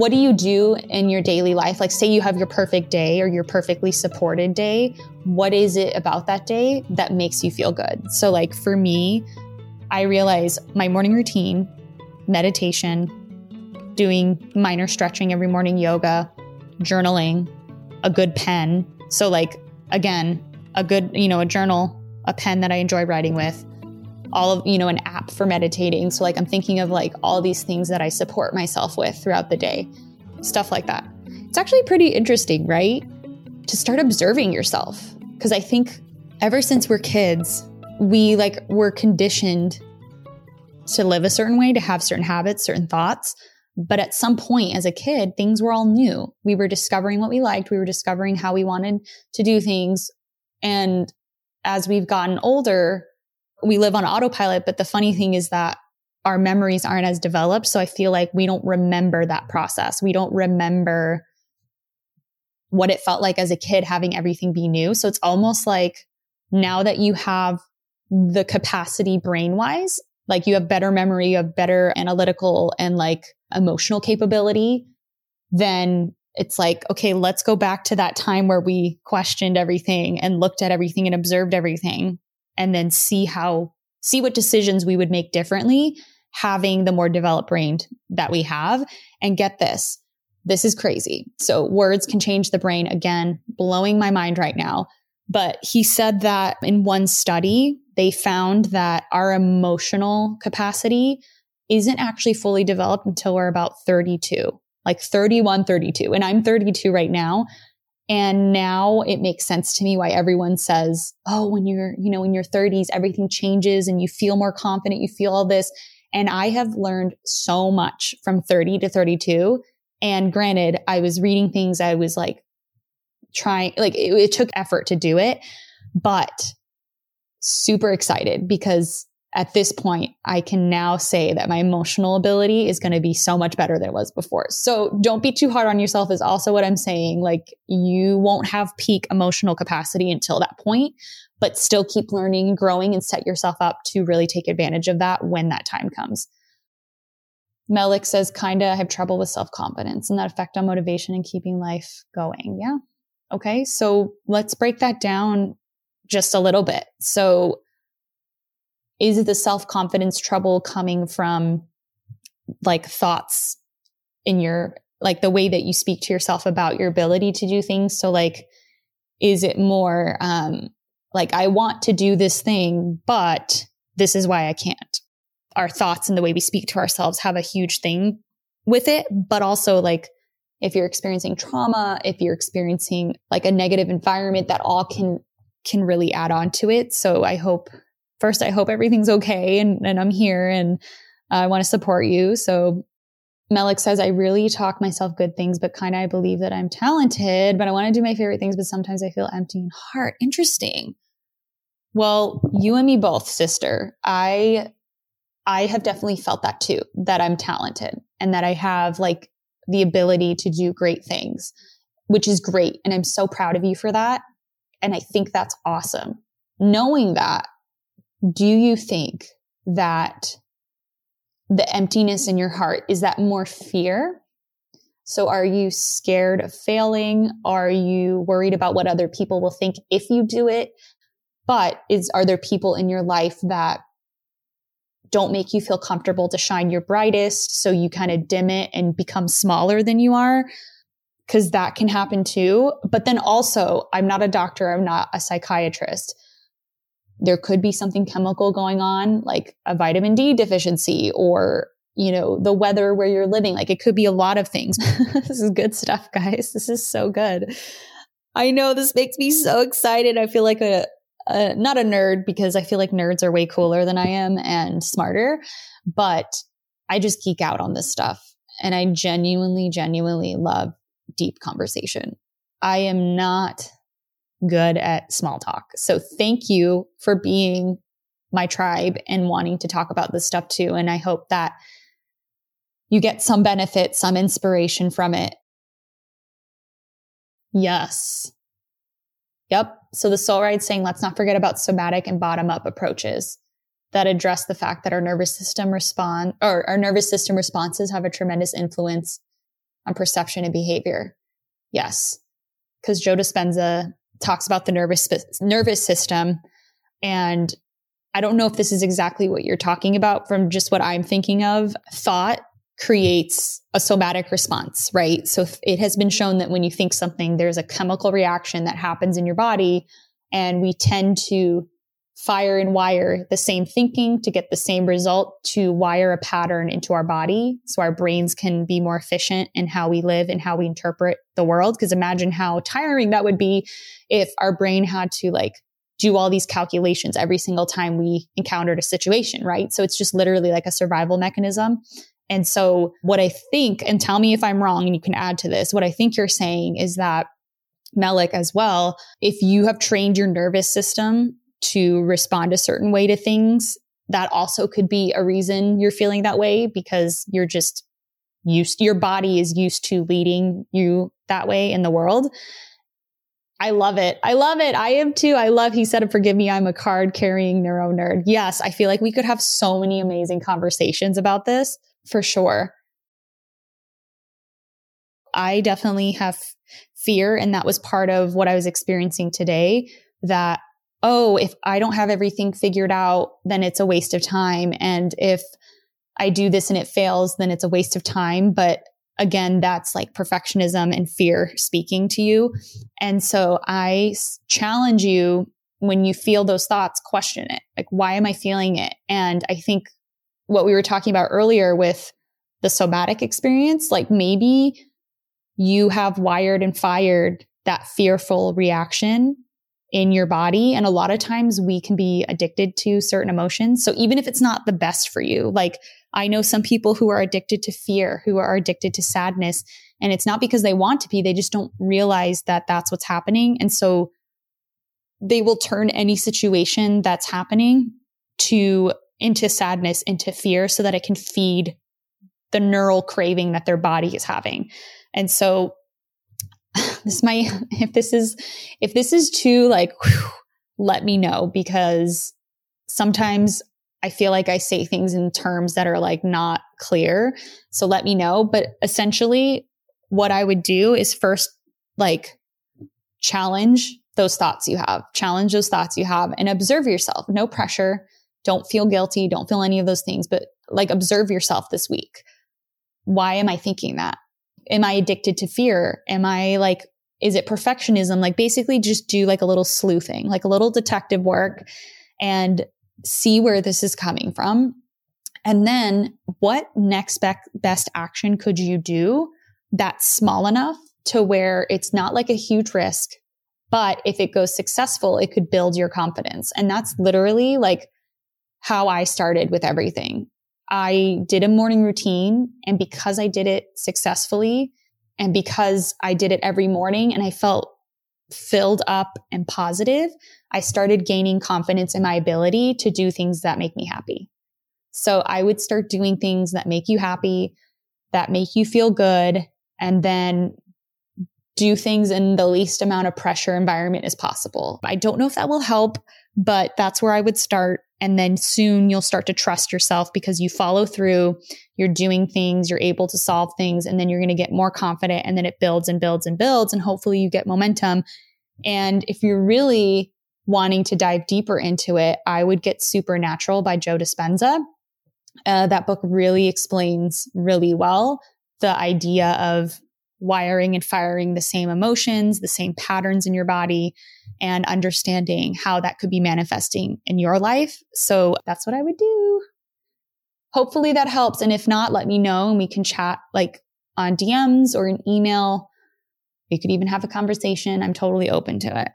what do you do in your daily life? Like, say you have your perfect day or your perfectly supported day. What is it about that day that makes you feel good? So, like, for me, I realize my morning routine, meditation, doing minor stretching every morning, yoga, journaling, a good pen. So, like, again, a good, you know, a journal, a pen that I enjoy writing with, all of, you know, an app for meditating. So, like, I'm thinking of like all these things that I support myself with throughout the day, stuff like that. It's actually pretty interesting, right? To start observing yourself. Because I think ever since we're kids, we like were conditioned to live a certain way, to have certain habits, certain thoughts. But at some point as a kid, things were all new. We were discovering what we liked. We were discovering how we wanted to do things. And as we've gotten older, we live on autopilot. But the funny thing is that our memories aren't as developed. So I feel like we don't remember that process. We don't remember what it felt like as a kid having everything be new. So it's almost like now that you have the capacity brain wise, like you have better memory, you have better analytical and like emotional capability, then it's like, okay, let's go back to that time where we questioned everything and looked at everything and observed everything and then see how, see what decisions we would make differently having the more developed brain that we have. And get this, this is crazy. So words can change the brain again, blowing my mind right now. But he said that in one study, they found that our emotional capacity isn't actually fully developed until we're about 32, like 31, 32. And I'm 32 right now. And now it makes sense to me why everyone says, oh, when you're, you know, in your 30s, everything changes and you feel more confident, you feel all this. And I have learned so much from 30 to 32. And granted, I was reading things, I was like trying, like it, it took effort to do it, but super excited because at this point, I can now say that my emotional ability is going to be so much better than it was before. So don't be too hard on yourself is also what I'm saying. Like you won't have peak emotional capacity until that point, but still keep learning and growing and set yourself up to really take advantage of that when that time comes. Melik says, kinda have trouble with self confidence and that effect on motivation and keeping life going. Yeah. Okay. So let's break that down just a little bit. So is the self confidence trouble coming from like thoughts in your, like the way that you speak to yourself about your ability to do things? So like, is it more, um, like I want to do this thing, but this is why I can't. Our thoughts and the way we speak to ourselves have a huge thing with it, but also like if you're experiencing trauma, if you're experiencing like a negative environment, that all can can really add on to it. So I hope first, I hope everything's okay and, and I'm here and uh, I want to support you. So Melik says, I really talk myself good things, but kind of I believe that I'm talented, but I want to do my favorite things, but sometimes I feel empty in heart. Interesting. Well, you and me both, sister. I I have definitely felt that too, that I'm talented and that I have like the ability to do great things, which is great. And I'm so proud of you for that. And I think that's awesome. Knowing that, do you think that the emptiness in your heart is that more fear? So are you scared of failing? Are you worried about what other people will think if you do it? But is are there people in your life that don't make you feel comfortable to shine your brightest so you kind of dim it and become smaller than you are? Cause that can happen too. But then also, I'm not a doctor. I'm not a psychiatrist there could be something chemical going on, like a vitamin D deficiency or, you know, the weather where you're living. Like it could be a lot of things. this is good stuff, guys. This is so good. I know this makes me so excited. I feel like a, a not a nerd because I feel like nerds are way cooler than I am and smarter, but I just geek out on this stuff. And I genuinely, genuinely love deep conversation. I am not good at small talk. So thank you for being my tribe and wanting to talk about this stuff too. And I hope that you get some benefit, some inspiration from it. Yes. Yep. So the soul ride saying, let's not forget about somatic and bottom up approaches that address the fact that our nervous system respond or our nervous system responses have a tremendous influence on perception and behavior. Yes. Because Joe Dispenza talks about the nervous, nervous system. And I don't know if this is exactly what you're talking about from just what I'm thinking of. Thought creates a somatic response, right? So it has been shown that when you think something, there's a chemical reaction that happens in your body. And we tend to fire and wire the same thinking to get the same result to wire a pattern into our body so our brains can be more efficient in how we live and how we interpret the world. Because imagine how tiring that would be if our brain had to like do all these calculations every single time we encountered a situation right? So it's just literally like a survival mechanism. And so what i think and tell me if i'm wrong and you can add to this what i think you're saying is that Melik as well, if you have trained your nervous system to respond a certain way to things, that also could be a reason you're feeling that way because you're just used, your body is used to leading you that way in the world. I love it. I love it. I am too. I love, he said, forgive me, I'm a card carrying neuro nerd. Yes, I feel like we could have so many amazing conversations about this for sure. I definitely have fear, and that was part of what I was experiencing today that oh, if I don't have everything figured out, then it's a waste of time. And if I do this and it fails, then it's a waste of time. But again, that's like perfectionism and fear speaking to you. And so I challenge you when you feel those thoughts, question it. Like, why am I feeling it? And I think what we were talking about earlier with the somatic experience, like maybe you have wired and fired that fearful reaction in your body. And a lot of times we can be addicted to certain emotions. So even if it's not the best for you, like I know some people who are addicted to fear, who are addicted to sadness, and it's not because they want to be, they just don't realize that that's what's happening. And so they will turn any situation that's happening to into sadness, into fear so that it can feed the neural craving that their body is having. And so this might if this is if this is too like whew, let me know because sometimes I feel like I say things in terms that are like not clear. So let me know. But essentially, what I would do is first like challenge those thoughts you have, challenge those thoughts you have and observe yourself. No pressure. Don't feel guilty. Don't feel any of those things, but like observe yourself this week. Why am I thinking that? Am I addicted to fear? Am I like, is it perfectionism? Like basically just do like a little sleuthing, like a little detective work and see where this is coming from. And then what next be- best action could you do that's small enough to where it's not like a huge risk, but if it goes successful, it could build your confidence. And that's literally like how I started with everything. I did a morning routine. And because I did it successfully and because I did it every morning and I felt filled up and positive, I started gaining confidence in my ability to do things that make me happy. So I would start doing things that make you happy, that make you feel good, and then do things in the least amount of pressure environment as possible. I don't know if that will help, but that's where I would start. And then soon you'll start to trust yourself because you follow through, you're doing things, you're able to solve things, and then you're going to get more confident. And then it builds and builds and builds. And hopefully you get momentum. And if you're really wanting to dive deeper into it, I would get Supernatural by Joe Dispenza. Uh, that book really explains really well the idea of wiring and firing the same emotions, the same patterns in your body, and understanding how that could be manifesting in your life. So that's what I would do. Hopefully that helps. And if not, let me know and we can chat like on DMs or an email. We could even have a conversation. I'm totally open to it.